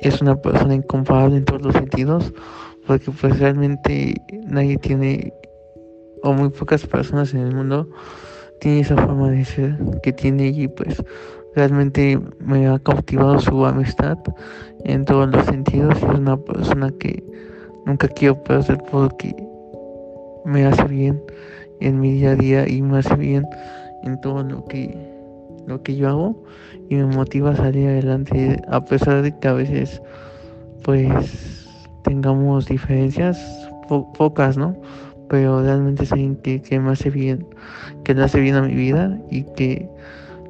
es una persona incomparable en todos los sentidos, porque pues realmente nadie tiene, o muy pocas personas en el mundo tiene esa forma de ser que tiene y pues realmente me ha cautivado su amistad en todos los sentidos y es una persona que nunca quiero perder porque me hace bien en mi día a día y me hace bien en todo lo que lo que yo hago y me motiva a salir adelante a pesar de que a veces pues tengamos diferencias pocas no pero realmente es alguien que, que me hace bien que le hace bien a mi vida y que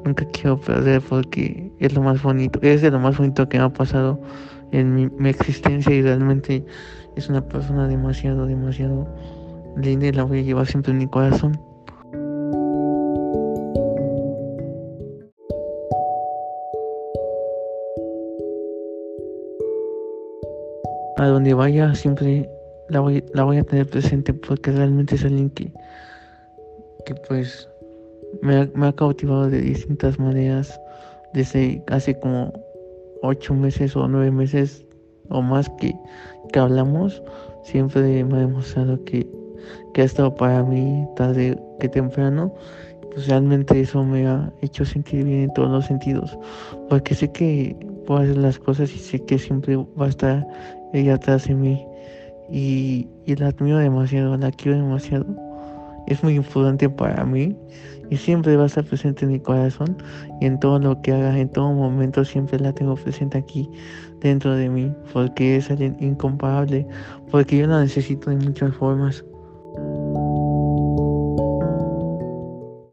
nunca quiero perder porque es lo más bonito es de lo más bonito que me ha pasado en mi, mi existencia y realmente es una persona demasiado demasiado linda y la voy a llevar siempre en mi corazón a donde vaya siempre la voy, la voy a tener presente porque realmente es alguien que, que pues me ha, me ha cautivado de distintas maneras desde hace como ocho meses o nueve meses o más que, que hablamos siempre me ha demostrado que, que ha estado para mí tarde que temprano. Pues realmente eso me ha hecho sentir bien en todos los sentidos porque sé que puedo hacer las cosas y sé que siempre va a estar ella atrás de mí y, y la admiro demasiado, la quiero demasiado. Es muy importante para mí y siempre va a estar presente en mi corazón y en todo lo que haga, en todo momento siempre la tengo presente aquí dentro de mí porque es alguien incomparable, porque yo la necesito de muchas formas